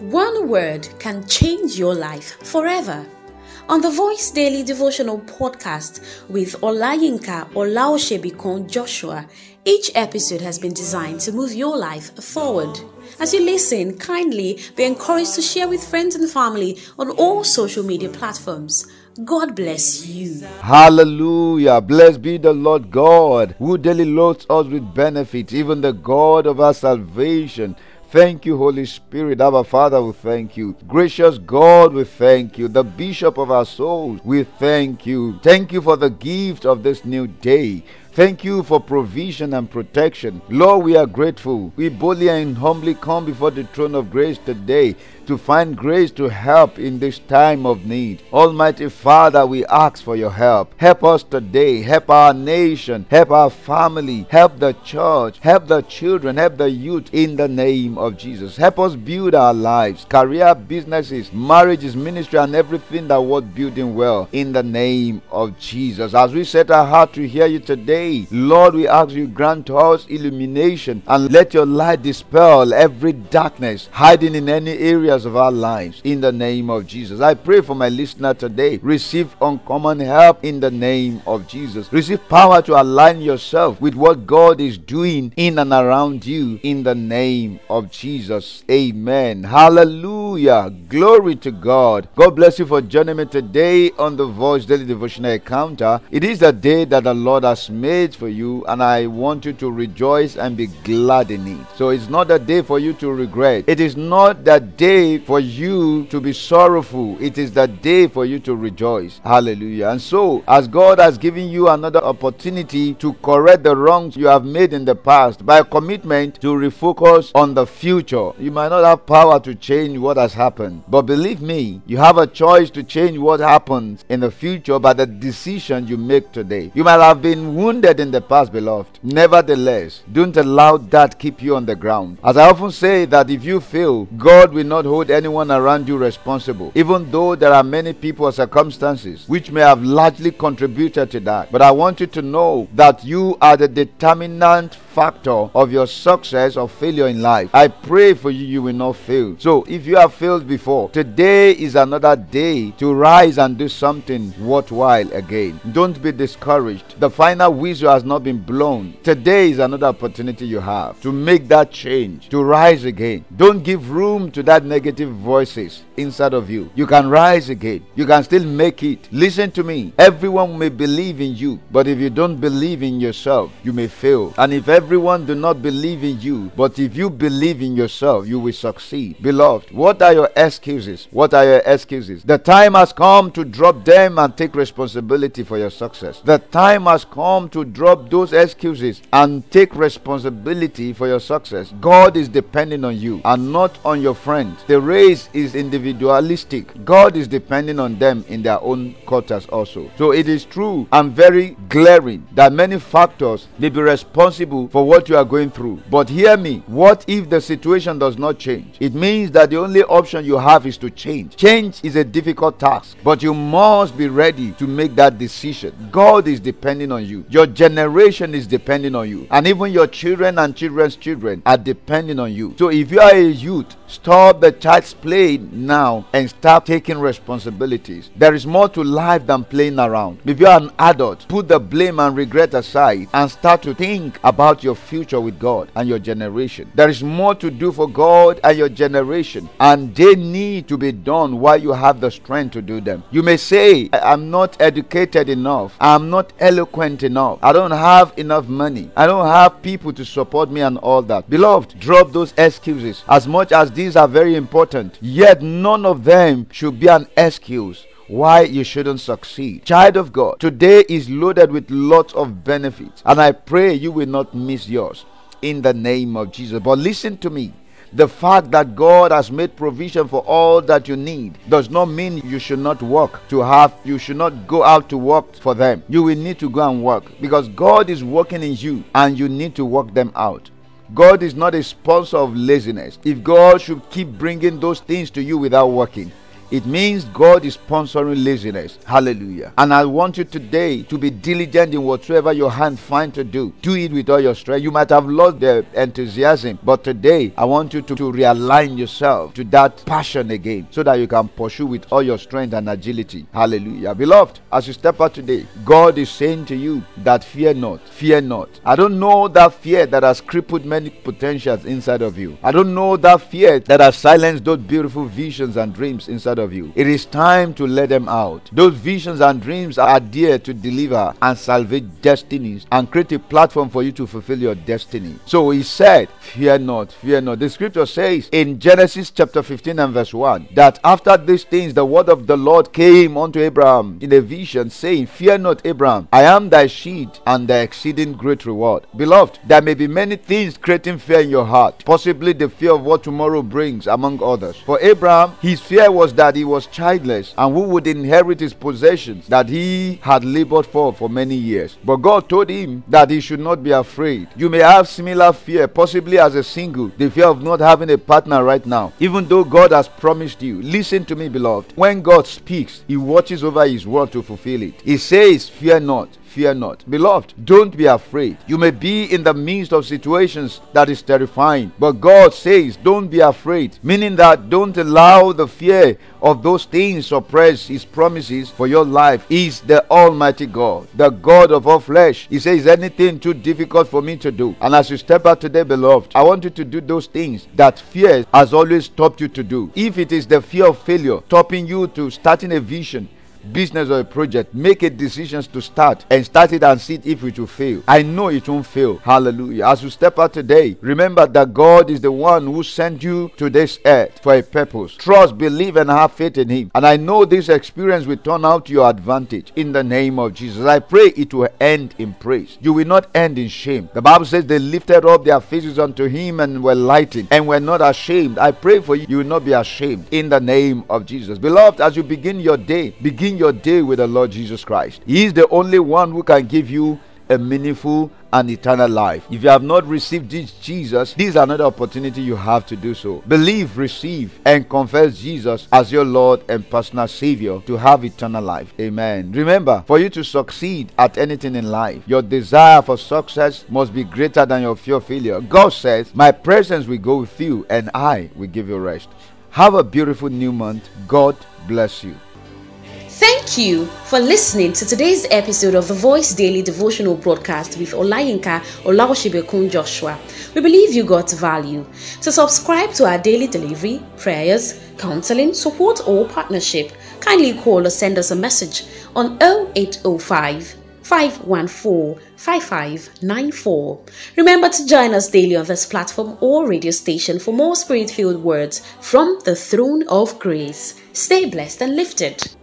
One word can change your life forever. On the Voice Daily Devotional podcast with Olayinka Olaoshebikon Joshua, each episode has been designed to move your life forward. As you listen, kindly be encouraged to share with friends and family on all social media platforms. God bless you. Hallelujah. Blessed be the Lord God who daily loads us with benefits, even the God of our salvation. Thank you, Holy Spirit. Our Father, we thank you. Gracious God, we thank you. The Bishop of our souls, we thank you. Thank you for the gift of this new day. Thank you for provision and protection. Lord, we are grateful. We boldly and humbly come before the throne of grace today to find grace to help in this time of need. Almighty Father, we ask for your help. Help us today. Help our nation. Help our family. Help the church. Help the children. Help the youth in the name of Jesus. Help us build our lives, career, businesses, marriages, ministry, and everything that worth building well in the name of Jesus. As we set our heart to hear you today, Lord, we ask you grant us illumination and let your light dispel every darkness hiding in any areas areas of our lives in the name of Jesus. I pray for my listener today. Receive uncommon help in the name of Jesus. Receive power to align yourself with what God is doing in and around you in the name of Jesus. Amen. Hallelujah. Glory to God. God bless you for joining me today on the Voice Daily Devotional Encounter. It is a day that the Lord has made for you, and I want you to rejoice and be glad in it. So it's not a day for you to regret. It is not that day for you to be sorrowful, it is the day for you to rejoice. Hallelujah. And so, as God has given you another opportunity to correct the wrongs you have made in the past by a commitment to refocus on the future, you might not have power to change what has happened. But believe me, you have a choice to change what happens in the future by the decision you make today. You might have been wounded in the past, beloved. Nevertheless, don't allow that keep you on the ground. As I often say that if you fail, God will not hold anyone around you responsible, even though there are many people or circumstances which may have largely contributed to that. But I want you to know that you are the determinant factor of your success or failure in life. I pray for you, you will not fail. So, if you have failed before, today is another day to rise and do something worthwhile again. Don't be discouraged. The final whistle has not been blown. Today is another opportunity you have to make that change, to rise again. Don't give room to that negative voices inside of you. You can rise again. You can still make it. Listen to me. Everyone may believe in you, but if you don't believe in yourself, you may fail. And if everyone do not believe in you, but if you believe in yourself, you will succeed. Beloved, what are your excuses? What are your excuses? The time has come to drop them and take responsibility for your success. The time has come to drop those excuses and take responsibility for your success. God is depending on you and not on your friends. The race is individualistic. God is depending on them in their own quarters also. So it is true and very glaring that many factors may be responsible for what you are going through. But hear me, what if the situation does not change? It means that the only option you have is to change. Change is a difficult task, but you must be ready to make that decision. God is depending on you. Your generation is depending on you. And even your children and children's children are depending on you. So if you are a youth, stop the child's play now and start taking responsibilities. There is more to life than playing around. If you are an adult, put the blame and regret aside and start to think about your future with God and your generation. There is more to do for God and your generation, and they need to be done while you have the strength to do them. You may say, I'm not educated enough, I'm not eloquent enough, I don't have enough money, I don't have people to support me, and all that. Beloved, drop those excuses. As much as these are very important, yet none of them should be an excuse why you shouldn't succeed. Child of God, today is loaded with lots of benefits, and I pray you will not miss yours in the name of Jesus. But listen to me. The fact that God has made provision for all that you need does not mean you should not work to have, you should not go out to work for them. You will need to go and work because God is working in you and you need to work them out. God is not a sponsor of laziness. If God should keep bringing those things to you without working, It means God is sponsoring laziness. Hallelujah. And I want you today to be diligent in whatsoever your hand finds to do. Do it with all your strength. You might have lost the enthusiasm, but today I want you to, to realign yourself to that passion again so that you can pursue with all your strength and agility. Hallelujah. Beloved, as you step out today, God is saying to you that fear not, fear not. I don't know that fear that has crippled many potentials inside of you. I don't know that fear that has silenced those beautiful visions and dreams inside of you. It is time to let them out. Those visions and dreams are there to deliver and salvage destinies and create a platform for you to fulfill your destiny. So he said, Fear not, fear not. The scripture says in Genesis chapter 15 and verse 1 that after these things the word of the Lord came unto Abraham in a vision, saying, Fear not, Abraham, I am thy shield and thy exceeding great reward. Beloved, there may be many things creating fear in your heart, possibly the fear of what tomorrow brings, among others. For Abraham, his fear was that he was childless and who would inherit his possessions that he had labored for for many years. But God told him that he should not be afraid. You may have similar fear, possibly as a single, the fear of not having a partner right now, even though God has promised you. Listen to me, beloved. When God speaks, he watches over his word to fulfill it. He says, Fear not fear not. Beloved, don't be afraid. You may be in the midst of situations that is terrifying, but God says, don't be afraid, meaning that don't allow the fear of those things suppress His promises for your life. He's the Almighty God, the God of all flesh. He says, anything too difficult for me to do. And as you step out today, beloved, I want you to do those things that fear has always stopped you to do. If it is the fear of failure stopping you to starting a vision, business or a project, make a decision to start and start it and see if it will fail. I know it won't fail. Hallelujah. As you step out today, remember that God is the one who sent you to this earth for a purpose. Trust, believe, and have faith in Him. And I know this experience will turn out to your advantage in the name of Jesus. I pray it will end in praise. You will not end in shame. The Bible says they lifted up their faces unto Him and were lightened and were not ashamed. I pray for you, you will not be ashamed in the name of Jesus. Beloved, as you begin your day, begin your day with the Lord Jesus Christ. He is the only one who can give you a meaningful and eternal life. If you have not received this Jesus, this is another opportunity you have to do so. Believe, receive, and confess Jesus as your Lord and personal Savior to have eternal life. Amen. Remember, for you to succeed at anything in life, your desire for success must be greater than your fear of failure. God says, My presence will go with you, and I will give you rest. Have a beautiful new month. God bless you. Thank you for listening to today's episode of the Voice Daily Devotional Broadcast with Olayinka Olawashibekun Joshua. We believe you got value. To subscribe to our daily delivery, prayers, counseling, support, or partnership, kindly call or send us a message on 0805 514 5594. Remember to join us daily on this platform or radio station for more spirit filled words from the throne of grace. Stay blessed and lifted.